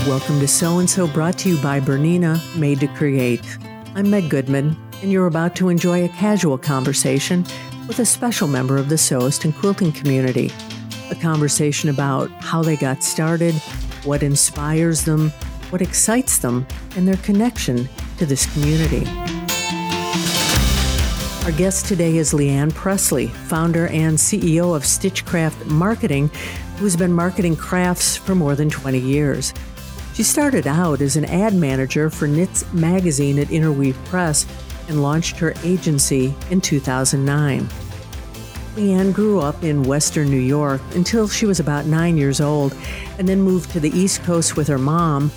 Welcome to Sew and So, brought to you by Bernina, made to create. I'm Meg Goodman, and you're about to enjoy a casual conversation with a special member of the sewist and quilting community. A conversation about how they got started, what inspires them, what excites them, and their connection to this community. Our guest today is Leanne Pressly, founder and CEO of Stitchcraft Marketing, who's been marketing crafts for more than 20 years. She started out as an ad manager for Knits magazine at Interweave Press and launched her agency in 2009. Leanne grew up in Western New York until she was about nine years old and then moved to the East Coast with her mom,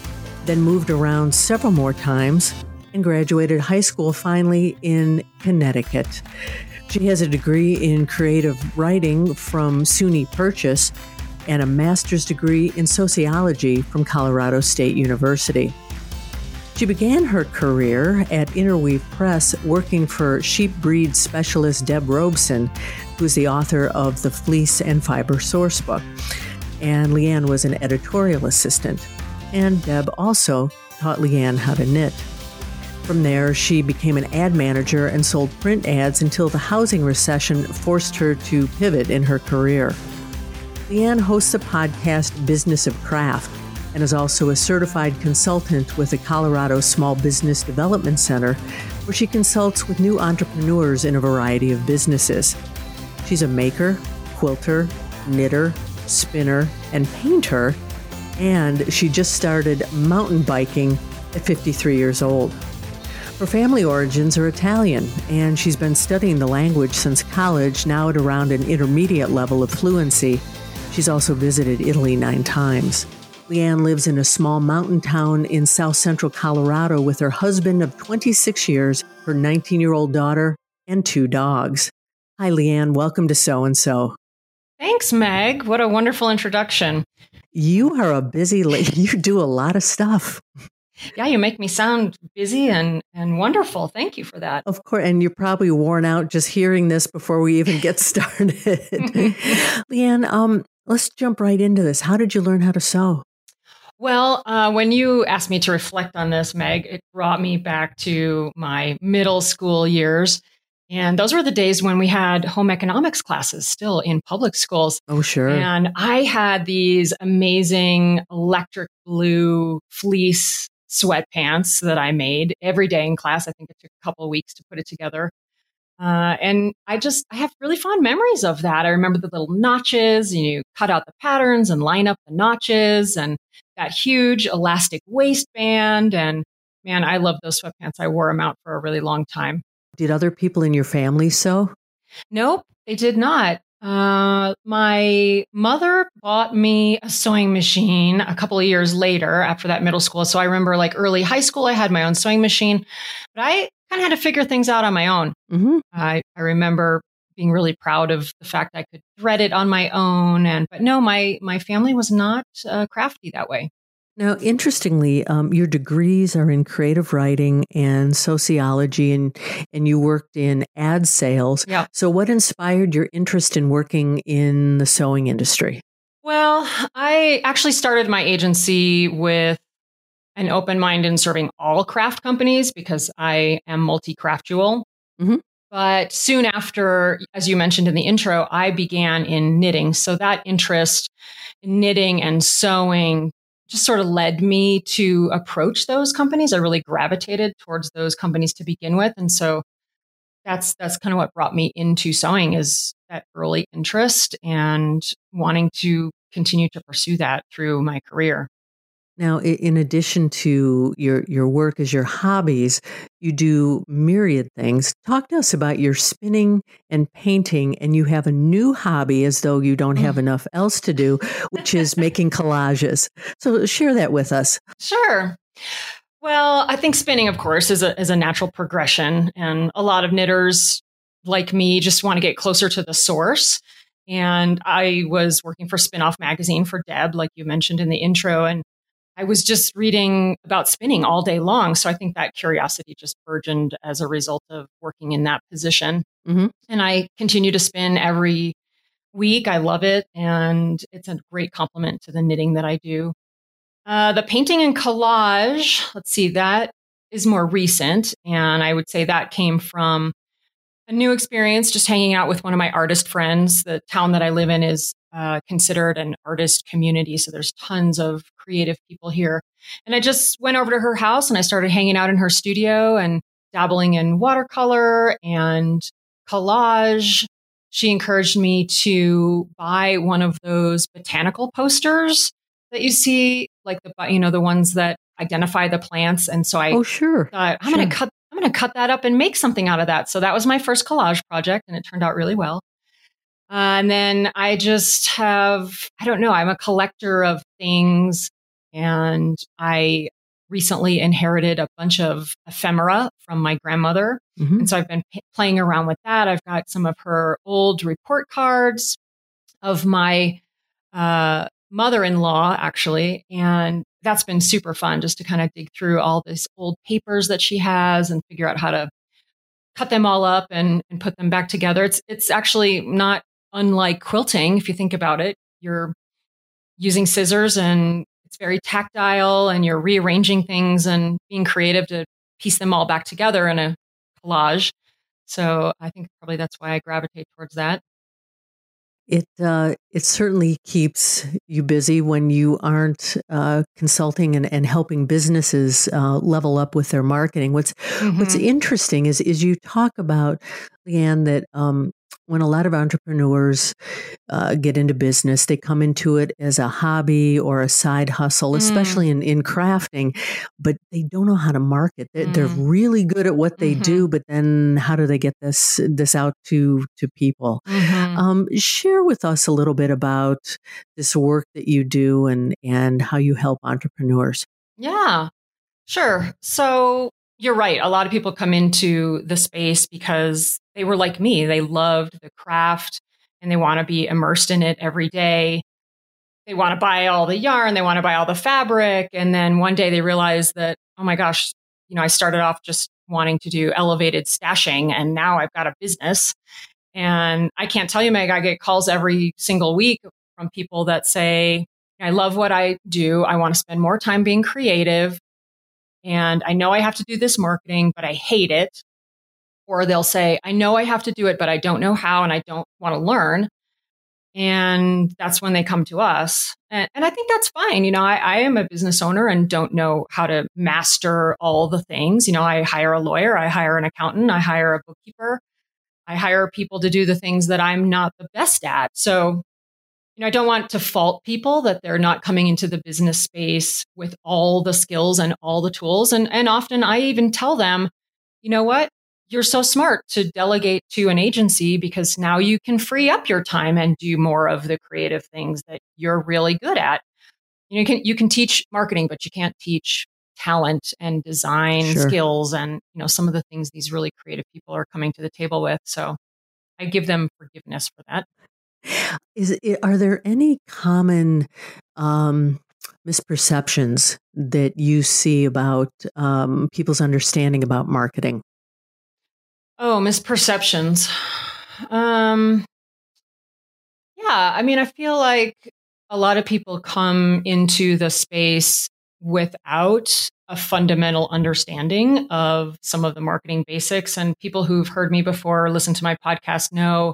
then moved around several more times and graduated high school finally in Connecticut. She has a degree in creative writing from SUNY Purchase and a master's degree in sociology from Colorado State University. She began her career at Interweave Press working for sheep breed specialist Deb Robson, who's the author of the Fleece and Fiber Sourcebook. And Leanne was an editorial assistant. And Deb also taught Leanne how to knit. From there, she became an ad manager and sold print ads until the housing recession forced her to pivot in her career. Leanne hosts a podcast, Business of Craft, and is also a certified consultant with the Colorado Small Business Development Center, where she consults with new entrepreneurs in a variety of businesses. She's a maker, quilter, knitter, spinner, and painter, and she just started mountain biking at 53 years old. Her family origins are Italian, and she's been studying the language since college, now at around an intermediate level of fluency. She's also visited Italy nine times. Leanne lives in a small mountain town in south central Colorado with her husband of 26 years, her 19 year old daughter, and two dogs. Hi, Leanne. Welcome to Sew and So. Thanks, Meg. What a wonderful introduction. You are a busy lady. You do a lot of stuff. Yeah, you make me sound busy and, and wonderful. Thank you for that. Of course. And you're probably worn out just hearing this before we even get started. Leanne, um, let's jump right into this. How did you learn how to sew? Well, uh, when you asked me to reflect on this, Meg, it brought me back to my middle school years. And those were the days when we had home economics classes still in public schools. Oh, sure. And I had these amazing electric blue fleece sweatpants that I made every day in class. I think it took a couple of weeks to put it together. Uh, and I just, I have really fond memories of that. I remember the little notches, you cut out the patterns and line up the notches and that huge elastic waistband. And man, I love those sweatpants. I wore them out for a really long time. Did other people in your family sew? Nope, they did not. Uh, my mother bought me a sewing machine a couple of years later after that middle school. So I remember like early high school, I had my own sewing machine, but I kind of had to figure things out on my own. Mm-hmm. I, I remember being really proud of the fact I could thread it on my own. And, but no, my, my family was not uh, crafty that way. Now, interestingly, um, your degrees are in creative writing and sociology, and and you worked in ad sales. Yeah. So, what inspired your interest in working in the sewing industry? Well, I actually started my agency with an open mind in serving all craft companies because I am multi craftual. Mm-hmm. But soon after, as you mentioned in the intro, I began in knitting. So that interest in knitting and sewing just sort of led me to approach those companies. I really gravitated towards those companies to begin with. And so that's that's kind of what brought me into sewing is that early interest and wanting to continue to pursue that through my career. Now, in addition to your, your work as your hobbies, you do myriad things. Talk to us about your spinning and painting, and you have a new hobby as though you don't have mm. enough else to do, which is making collages. So, share that with us. Sure. Well, I think spinning, of course, is a, is a natural progression, and a lot of knitters like me just want to get closer to the source. And I was working for Spinoff Magazine for Deb, like you mentioned in the intro, and I was just reading about spinning all day long. So I think that curiosity just burgeoned as a result of working in that position. Mm-hmm. And I continue to spin every week. I love it. And it's a great complement to the knitting that I do. Uh, the painting and collage, let's see, that is more recent. And I would say that came from a new experience just hanging out with one of my artist friends. The town that I live in is uh, considered an artist community. So there's tons of creative people here. And I just went over to her house and I started hanging out in her studio and dabbling in watercolor and collage. She encouraged me to buy one of those botanical posters that you see, like the you know the ones that identify the plants. And so I oh sure, thought, I'm sure. to cut I'm going to cut that up and make something out of that. So that was my first collage project, and it turned out really well. Uh, and then I just have I don't know I'm a collector of things, and I recently inherited a bunch of ephemera from my grandmother. Mm-hmm. And so I've been p- playing around with that. I've got some of her old report cards of my uh, mother in law, actually. And that's been super fun just to kind of dig through all these old papers that she has and figure out how to cut them all up and, and put them back together. It's, it's actually not unlike quilting if you think about it. You're using scissors and it's very tactile and you're rearranging things and being creative to piece them all back together in a collage. So I think probably that's why I gravitate towards that. It uh, it certainly keeps you busy when you aren't uh, consulting and, and helping businesses uh, level up with their marketing. What's mm-hmm. What's interesting is is you talk about Leanne that um, when a lot of entrepreneurs uh, get into business, they come into it as a hobby or a side hustle, mm. especially in, in crafting, but they don't know how to market. They're, mm. they're really good at what they mm-hmm. do, but then how do they get this this out to to people? Mm-hmm. Um, share with us a little bit about this work that you do and and how you help entrepreneurs. Yeah, sure. So you're right. A lot of people come into the space because they were like me. They loved the craft and they want to be immersed in it every day. They want to buy all the yarn, they want to buy all the fabric. And then one day they realize that, oh my gosh, you know, I started off just wanting to do elevated stashing and now I've got a business. And I can't tell you, Meg, I get calls every single week from people that say, I love what I do. I want to spend more time being creative. And I know I have to do this marketing, but I hate it. Or they'll say, I know I have to do it, but I don't know how and I don't want to learn. And that's when they come to us. And, and I think that's fine. You know, I, I, am a business owner and don't know how to master all the things. You know, I hire a lawyer, I hire an accountant, I hire a bookkeeper, I hire people to do the things that I'm not the best at. So you know, I don't want to fault people that they're not coming into the business space with all the skills and all the tools. And, and often I even tell them, you know what? You're so smart to delegate to an agency because now you can free up your time and do more of the creative things that you're really good at. You, know, you can you can teach marketing, but you can't teach talent and design sure. skills and you know some of the things these really creative people are coming to the table with. So I give them forgiveness for that. Is are there any common um, misperceptions that you see about um, people's understanding about marketing? Oh, misperceptions. Um, yeah, I mean, I feel like a lot of people come into the space without a fundamental understanding of some of the marketing basics. And people who've heard me before, listen to my podcast, know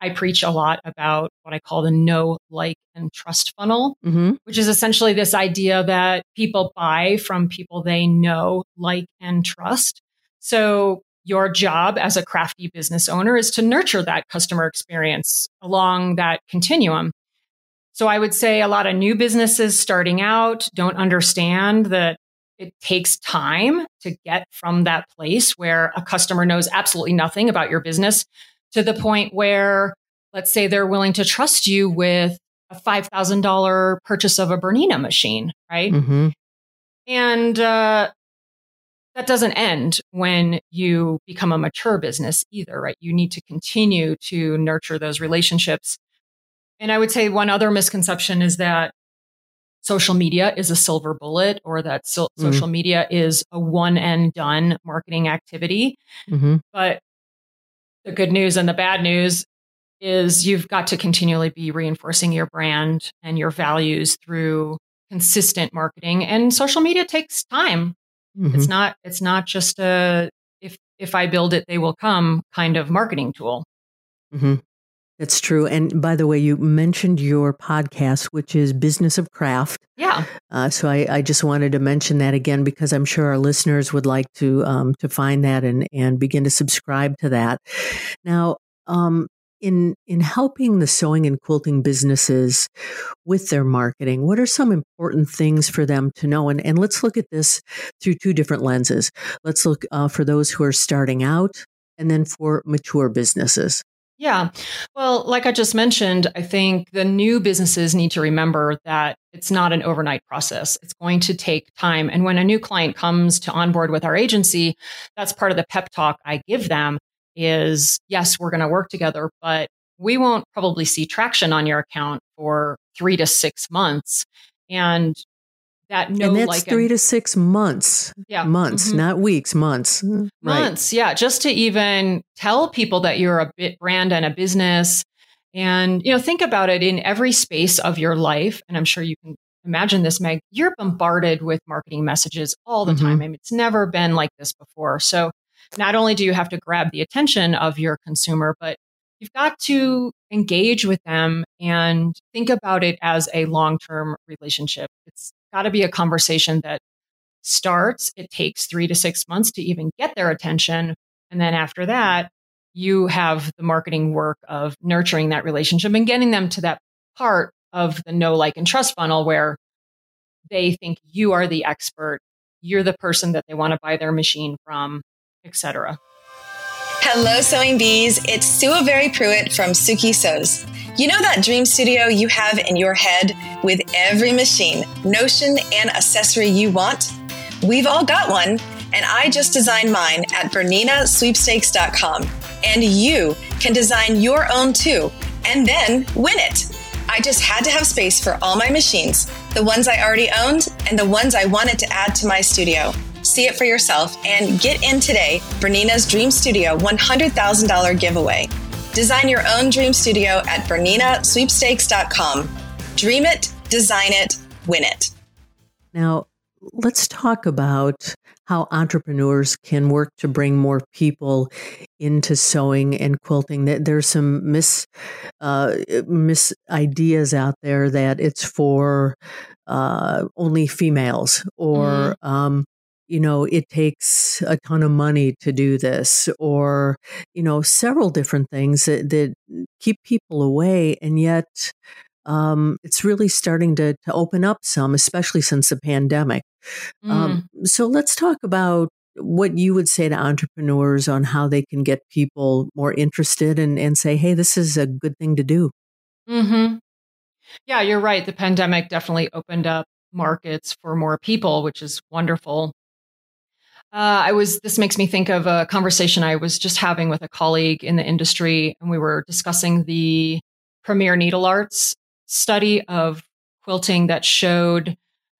I preach a lot about what I call the know, like, and trust funnel, mm-hmm. which is essentially this idea that people buy from people they know, like, and trust. So your job as a crafty business owner is to nurture that customer experience along that continuum. So I would say a lot of new businesses starting out don't understand that it takes time to get from that place where a customer knows absolutely nothing about your business to the point where, let's say, they're willing to trust you with a $5,000 purchase of a Bernina machine, right? Mm-hmm. And uh, that doesn't end when you become a mature business either, right? You need to continue to nurture those relationships. And I would say one other misconception is that social media is a silver bullet or that so- mm-hmm. social media is a one and done marketing activity. Mm-hmm. But the good news and the bad news is you've got to continually be reinforcing your brand and your values through consistent marketing and social media takes time. Mm-hmm. It's not it's not just a if if I build it they will come kind of marketing tool. Mm-hmm. That's true. And by the way, you mentioned your podcast, which is Business of Craft. Yeah. Uh, so I, I, just wanted to mention that again because I'm sure our listeners would like to um, to find that and and begin to subscribe to that. Now, um, in in helping the sewing and quilting businesses with their marketing, what are some important things for them to know? And and let's look at this through two different lenses. Let's look uh, for those who are starting out, and then for mature businesses. Yeah. Well, like I just mentioned, I think the new businesses need to remember that it's not an overnight process. It's going to take time. And when a new client comes to onboard with our agency, that's part of the pep talk I give them is yes, we're going to work together, but we won't probably see traction on your account for three to six months. And that no and that's like three to six months yeah months mm-hmm. not weeks months months right. yeah just to even tell people that you're a bit brand and a business and you know think about it in every space of your life and i'm sure you can imagine this meg you're bombarded with marketing messages all the mm-hmm. time I mean, it's never been like this before so not only do you have to grab the attention of your consumer but you've got to engage with them and think about it as a long-term relationship it's got to be a conversation that starts. It takes three to six months to even get their attention. And then after that, you have the marketing work of nurturing that relationship and getting them to that part of the know, like, and trust funnel where they think you are the expert. You're the person that they want to buy their machine from, etc. Hello, sewing bees. It's Sue Very Pruitt from Suki Sews. You know that dream studio you have in your head with every machine, notion, and accessory you want? We've all got one, and I just designed mine at BerninaSweepstakes.com. And you can design your own too, and then win it. I just had to have space for all my machines, the ones I already owned and the ones I wanted to add to my studio. See it for yourself and get in today Bernina's Dream Studio $100,000 giveaway. Design your own dream studio at BerninaSweepstakes.com. Dream it, design it, win it. Now, let's talk about how entrepreneurs can work to bring more people into sewing and quilting. There's some mis, uh, mis ideas out there that it's for uh, only females or mm. um, you know, it takes a ton of money to do this, or, you know, several different things that, that keep people away. And yet, um, it's really starting to, to open up some, especially since the pandemic. Um, mm. Um, so let's talk about what you would say to entrepreneurs on how they can get people more interested and, and say, hey, this is a good thing to do. Mm-hmm. Yeah, you're right. The pandemic definitely opened up markets for more people, which is wonderful. Uh, I was, this makes me think of a conversation I was just having with a colleague in the industry, and we were discussing the Premier Needle Arts study of quilting that showed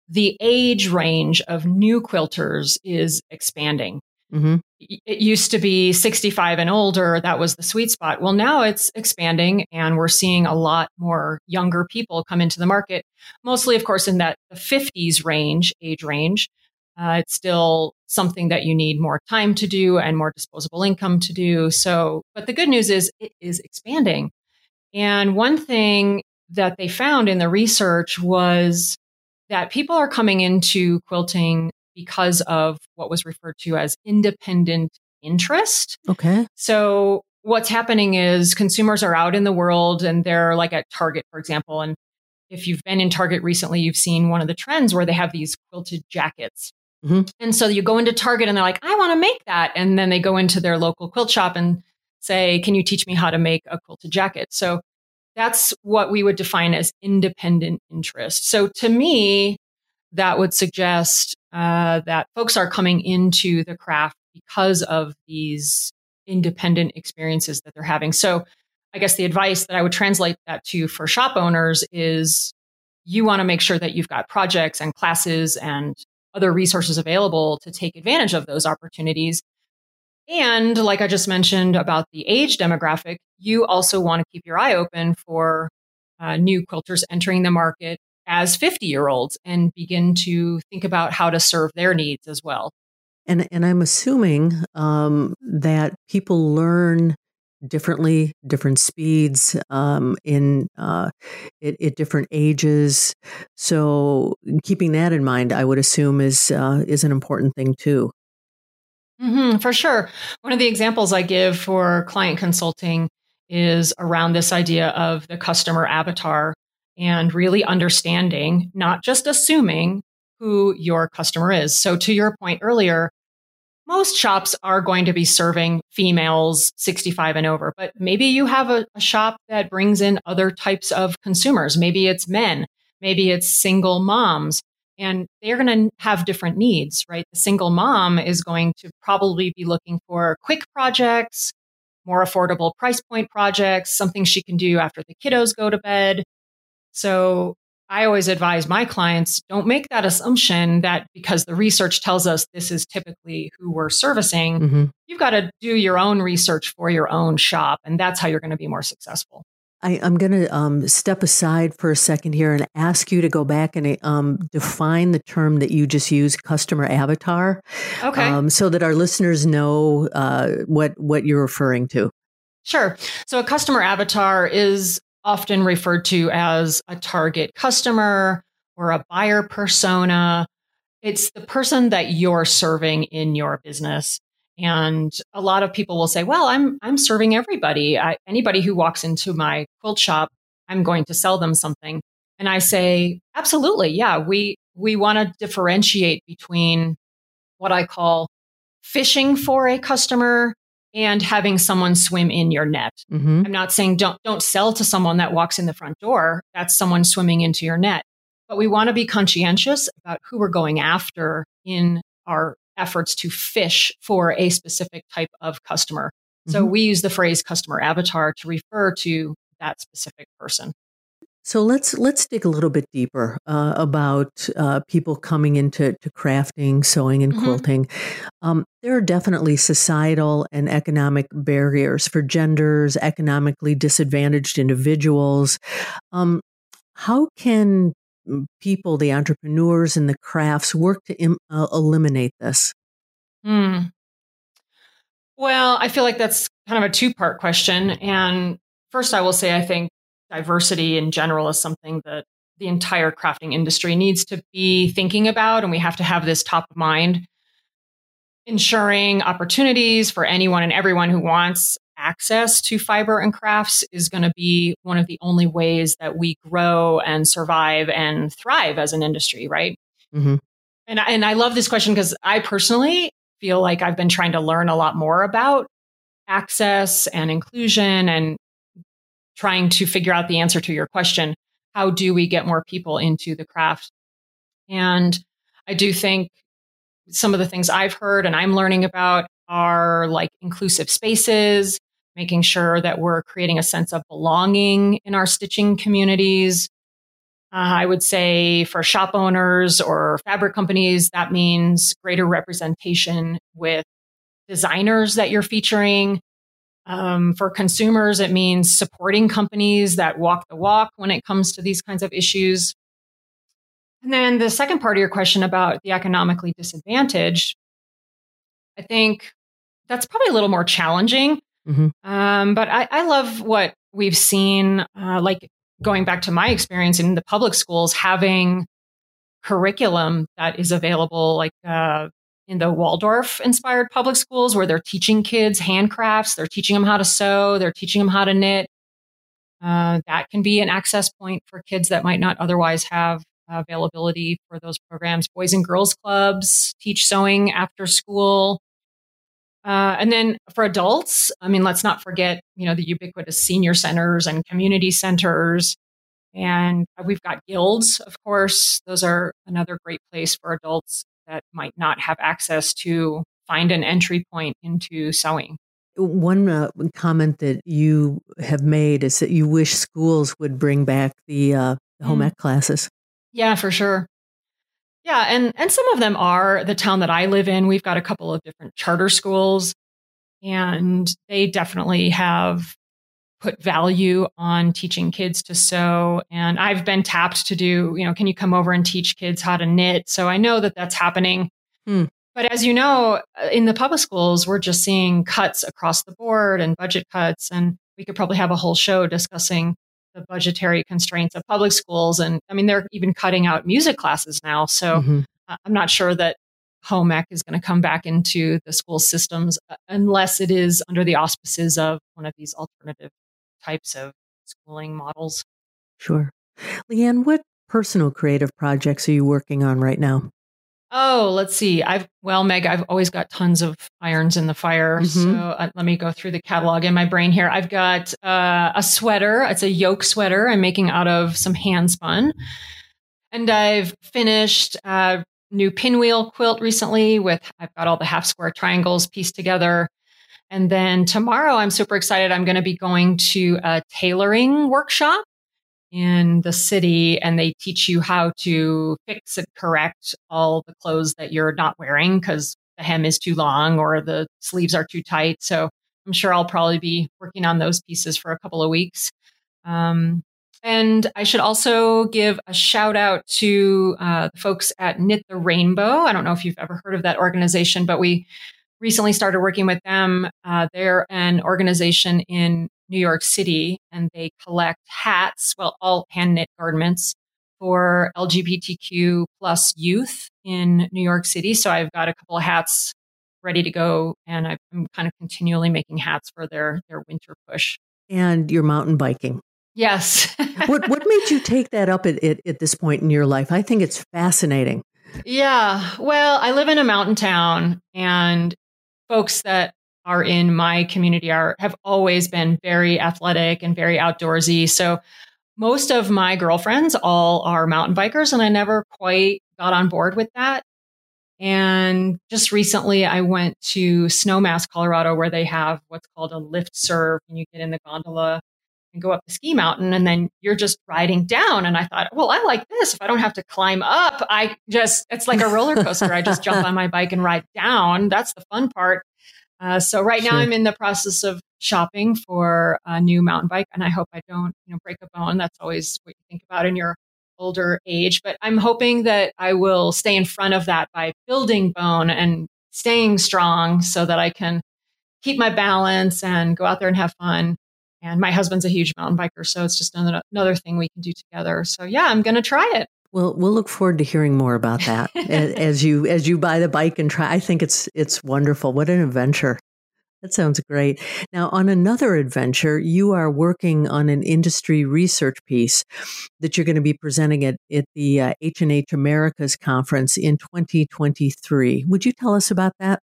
the age range of new quilters is expanding. Mm-hmm. It used to be 65 and older. That was the sweet spot. Well, now it's expanding and we're seeing a lot more younger people come into the market, mostly, of course, in that the 50s range, age range. Uh, it's still something that you need more time to do and more disposable income to do. So, but the good news is it is expanding. And one thing that they found in the research was that people are coming into quilting because of what was referred to as independent interest. Okay. So, what's happening is consumers are out in the world and they're like at Target, for example. And if you've been in Target recently, you've seen one of the trends where they have these quilted jackets Mm-hmm. And so you go into Target and they're like, I want to make that. And then they go into their local quilt shop and say, Can you teach me how to make a quilted jacket? So that's what we would define as independent interest. So to me, that would suggest uh, that folks are coming into the craft because of these independent experiences that they're having. So I guess the advice that I would translate that to for shop owners is you want to make sure that you've got projects and classes and other resources available to take advantage of those opportunities. And like I just mentioned about the age demographic, you also want to keep your eye open for uh, new quilters entering the market as 50 year olds and begin to think about how to serve their needs as well. And, and I'm assuming um, that people learn differently, different speeds, um, in uh, at, at, different ages. So keeping that in mind, I would assume is uh, is an important thing too. Mm-hmm, for sure. One of the examples I give for client consulting is around this idea of the customer avatar and really understanding, not just assuming who your customer is. So, to your point earlier, most shops are going to be serving females 65 and over, but maybe you have a, a, shop that brings in other types of consumers. Maybe it's men, maybe it's single moms, and they're going to have different needs, right? The single mom is going to probably be looking for quick projects, more affordable price point projects, something she can do after the kiddos go to bed. So I always advise my clients don't make that assumption that because the research tells us this is typically who we're servicing, mm-hmm. you've got to do your own research for your own shop. And that's how you're going to be more successful. I, am going to um, step aside for a second here and ask you to go back and um, define the term that you just used, customer avatar, okay, um, so that our listeners know uh, what what you're referring to. Sure. So a customer avatar is often referred to as a target customer or a buyer persona. It's the person that you're serving in your business. And a lot of people will say, well, I'm, I'm serving everybody. I, anybody who walks into my quilt shop, I'm going to sell them something. And I say, absolutely. Yeah. We, we want to differentiate between what I call fishing for a customer and having someone swim in your net. Mm-hmm. I'm not saying don't don't sell to someone that walks in the front door. That's someone swimming into your net. But we want to be conscientious about who we're going after in our efforts to fish for a specific type of customer. Mm-hmm. So we use the phrase customer avatar to refer to that specific person. So let's let's dig a little bit deeper uh, about uh, people coming into to crafting, sewing, and mm-hmm. quilting. Um, there are definitely societal and economic barriers for genders, economically disadvantaged individuals. Um, how can mm, people, the entrepreneurs and the crafts, work to Im- uh, eliminate this? Hmm. Well, I feel like that's kind of a two part question. And first, I will say I think diversity in general is something that the entire crafting industry needs to be thinking about, and we have to have this top of mind. Ensuring opportunities for anyone and everyone who wants access to fiber and crafts is going to be one of the only ways that we grow and survive and thrive as an industry, right? Mm-hmm. And, and I love this question because I personally feel like I've been trying to learn a lot more about access and inclusion and trying to figure out the answer to your question how do we get more people into the craft? And i do think some of the things i've heard and i'm learning about are like inclusive spaces making sure that we're creating a sense of belonging in our stitching communities. Uh, I would say for shop owners or fabric companies, that means greater representation with designers that you're featuring, um, for consumers, it means supporting companies that walk the walk when it comes to these kinds of issues. And then the second part of your question about the economically disadvantaged, I think that's probably a little more challenging. Mm-hmm. Um, but I, I, love what we've seen, uh, like going back to my experience in the public schools, having curriculum that is available, like uh, in the Waldorf inspired public schools where they're teaching kids handcrafts, they're teaching them how to sew, they're teaching them how to knit. Uh, that can be an access point for kids that might not otherwise have availability for those programs. Boys and girls clubs teach sewing after school. Uh, and then for adults, I mean, let's not forget, you know, the ubiquitous senior centers and community centers. And we've got guilds, of course. Those are another great place for adults that might not have access to find an entry point into sewing. One uh, comment that you have made is that you wish schools would bring back the, uh, the home mm. ec classes. Yeah, for sure. Yeah, and and some of them are the town that I live in. We've got a couple of different charter schools, and they definitely have put value on teaching kids to sew. And I've been tapped to do, you know, can you come over and teach kids how to knit? So I know that that's happening. Hmm. But as you know, uh, in the public schools, we're just seeing cuts across the board and budget cuts. And we could probably have a whole show discussing the budgetary constraints of public schools. And I mean, they're even cutting out music classes now. So mm-hmm. I'm not sure that home ec is going to come back into the school systems uh, unless it is under the auspices of one of these alternative types of schooling models. Sure. Leanne, what personal creative projects are you working on right now? Oh, let's see. I've well, Meg, I've always got tons of irons in the fire. Mm-hmm. So uh, let me go through the catalog in my brain here. I've got uh, a sweater. It's a yoke sweater I'm making out of some hand spun, and I've finished a new pinwheel quilt recently. With I've got all the half square triangles pieced together. And then tomorrow, I'm super excited. I'm going to be going to a tailoring workshop in the city and they teach you how to fix and correct all the clothes that you're not wearing because the hem is too long or the sleeves are too tight. So I'm sure I'll probably be working on those pieces for a couple of weeks. Um, and I should also give a shout out to uh, the folks at Knit the Rainbow. I don't know if you've ever heard of that organization, but we recently started working with them. Uh, they're an organization in New York City, and they collect hats, well, all hand knit garments for LGBTQ plus youth in New York City. So I've got a couple of hats ready to go, and I'm kind of continually making hats for their their winter push. And you're mountain biking. Yes. what what made you take that up at, at, at this point in your life? I think it's fascinating. Yeah. Well, I live in a mountain town, and folks that are in my community are have always been very athletic and very outdoorsy. So most of my girlfriends all are mountain bikers and I never quite got on board with that. And just recently I went to Snowmass, Colorado, where they have what's called a lift serve and you get in the gondola and go up the ski mountain and then you're just riding down. And I thought, well, I like this. If I don't have to climb up, I just, it's like a roller coaster. I just jump on my bike and ride down. That's the fun part. Uh, so right sure. now I'm in the process of shopping for a new mountain bike, and I hope I don't, you know, break a bone. That's always what you think about in your older age. But I'm hoping that I will stay in front of that by building bone and staying strong, so that I can keep my balance and go out there and have fun. And my husband's a huge mountain biker, so it's just another another thing we can do together. So yeah, I'm going to try it. Well, we'll look forward to hearing more about that as you as you buy the bike and try. I think it's it's wonderful. What an adventure! That sounds great. Now, on another adventure, you are working on an industry research piece that you're going to be presenting at, at the uh, H&H Americas conference in 2023. Would you tell us about that?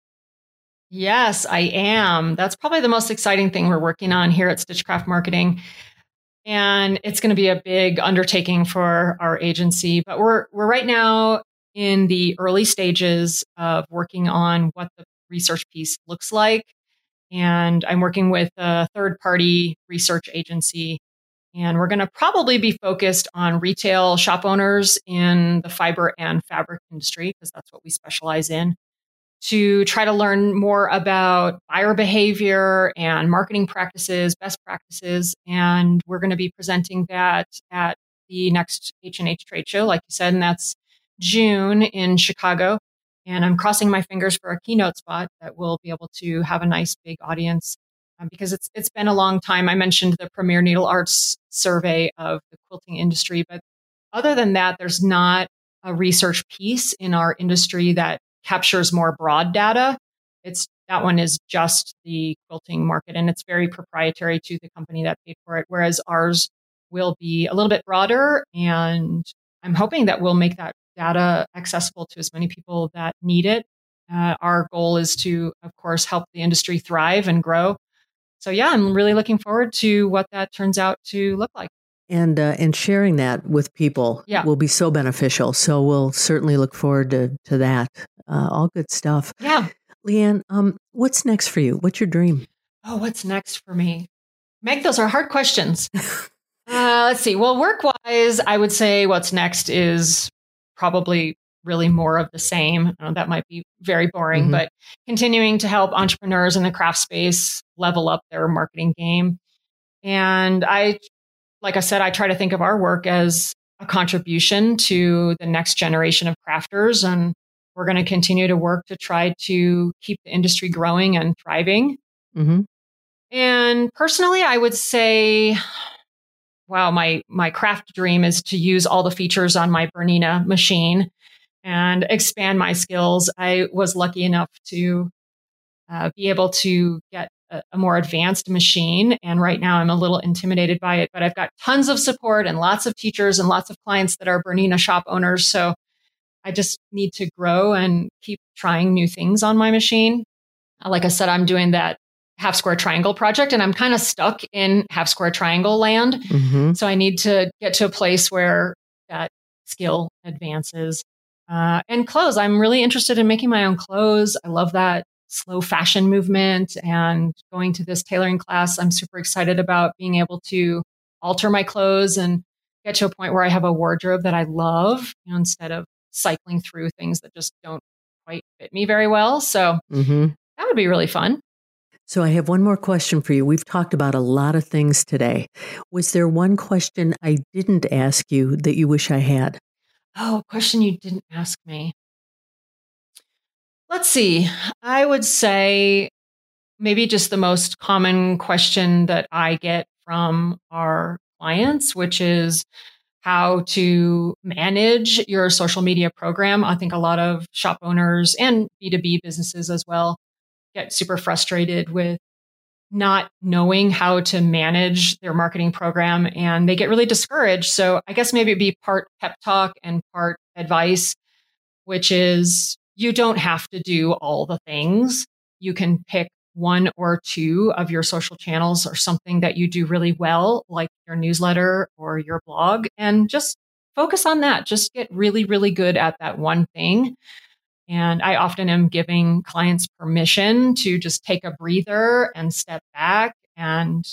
Yes, I am. That's probably the most exciting thing we're working on here at Stitchcraft Marketing and it's going to be a big undertaking for our agency. But we're we're right now in the early stages of working on what the research piece looks like, and I'm working with a third party research agency. And we're going to probably be focused on retail shop owners in the fiber and fabric industry because that's what we specialize in to try to learn more about buyer behavior and marketing practices, best practices. And we're going to be presenting that at the next H&H trade show, like you said, and that's June in Chicago. And I'm crossing my fingers for a keynote spot that we'll be able to have a nice big audience um, because it's it's been a long time. I mentioned the Premier Needle Arts survey of the quilting industry, but other than that, there's not a research piece in our industry that captures more broad data. It's that one is just the quilting market and it's very proprietary to the company that paid for it. Whereas ours will be a little bit broader. And I'm hoping that we'll make that data accessible to as many people that need it. Uh, our goal is to, of course, help the industry thrive and grow. So, yeah, I'm really looking forward to what that turns out to look like and uh, and sharing that with people yeah. will be so beneficial. So we'll certainly look forward to to that. Uh, all good stuff. Yeah, Leanne, um, what's next for you? What's your dream? Oh, what's next for me? Meg, those are hard questions. uh, let's see. Well, work wise, I would say what's next is probably really more of the same. that might be very boring, mm-hmm. but continuing to help entrepreneurs in the craft space level up their marketing game And I, like I said, I try to think of our work as a contribution to the next generation of crafters. And we're going to continue to work to try to keep the industry growing and thriving. Mm-hmm. And personally, I would say, wow, my, my craft dream is to use all the features on my Bernina machine and expand my skills. I was lucky enough to uh, be able to get a, more advanced machine. And right now I'm a little intimidated by it, but I've got tons of support and lots of teachers and lots of clients that are Bernina shop owners. So I just need to grow and keep trying new things on my machine. Uh, like I said, I'm doing that half square triangle project and I'm kind of stuck in half square triangle land. Mm-hmm. So I need to get to a place where that skill advances. Uh, and clothes. I'm really interested in making my own clothes. I love that slow fashion movement and going to this tailoring class. I'm super excited about being able to alter my clothes and get to a point where I have a wardrobe that I love you know, instead of cycling through things that just don't quite fit me very well. So mm-hmm. that would be really fun. So I have one more question for you. We've talked about a lot of things today. Was there one question I didn't ask you that you wish I had? Oh, a question you didn't ask me. Let's see. I would say maybe just the most common question that I get from our clients, which is how to manage your social media program. I think a lot of shop owners and B2B businesses as well get super frustrated with not knowing how to manage their marketing program and they get really discouraged. So I guess maybe it'd be part pep talk and part advice, which is you don't have to do all the things. You can pick one or two of your social channels or something that you do really well, like your newsletter or your blog, and just focus on that. Just get really, really good at that one thing. And I often am giving clients permission to just take a breather and step back. And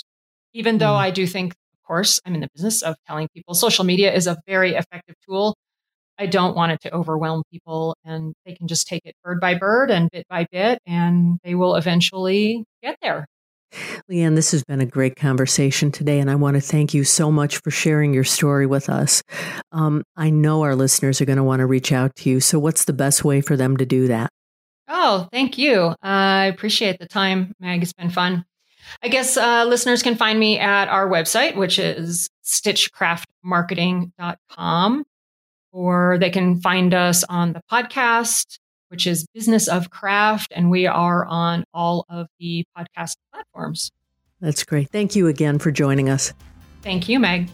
even though mm. I do think, of course, I'm in the business of telling people social media is a very effective tool I don't want it to overwhelm people and they can just take it bird by bird and bit by bit and they will eventually get there. Leanne, this has been a great conversation today, and I want to thank you so much for sharing your story with us. Um, I know our listeners are going to want to reach out to you. So, what's the best way for them to do that? Oh, thank you. I appreciate the time, Meg. It's been fun. I guess uh, listeners can find me at our website, which is stitchcraftmarketing.com or they can find us on the podcast, which is Business of Craft, and we are on all of the podcast platforms. That's great. Thank you again for joining us. Thank you, Meg.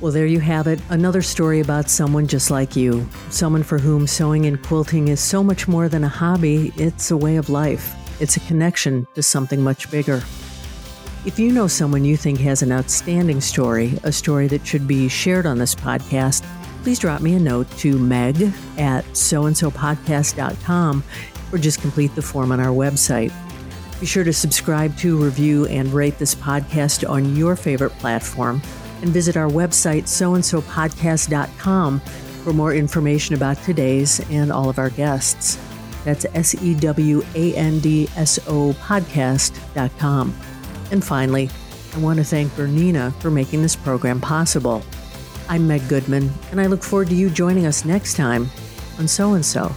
Well, there you have it. Another story about someone just like you. Someone for whom sewing and quilting is so much more than a hobby, it's a way of life. It's a connection to something much bigger. If you know someone you think has an outstanding story, a story that should be shared on this podcast, please drop me a note to meg at sewandsopodcast.com or just complete the form on our website. Be sure to subscribe to, review, and rate this podcast on your favorite platform and visit our website, sewandsopodcast.com, for more information about today's and all of our guests. That's S E W A N D S O podcast.com. And finally, I want to thank Bernina for making this program possible. I'm Meg Goodman, and I look forward to you joining us next time on Sew and So.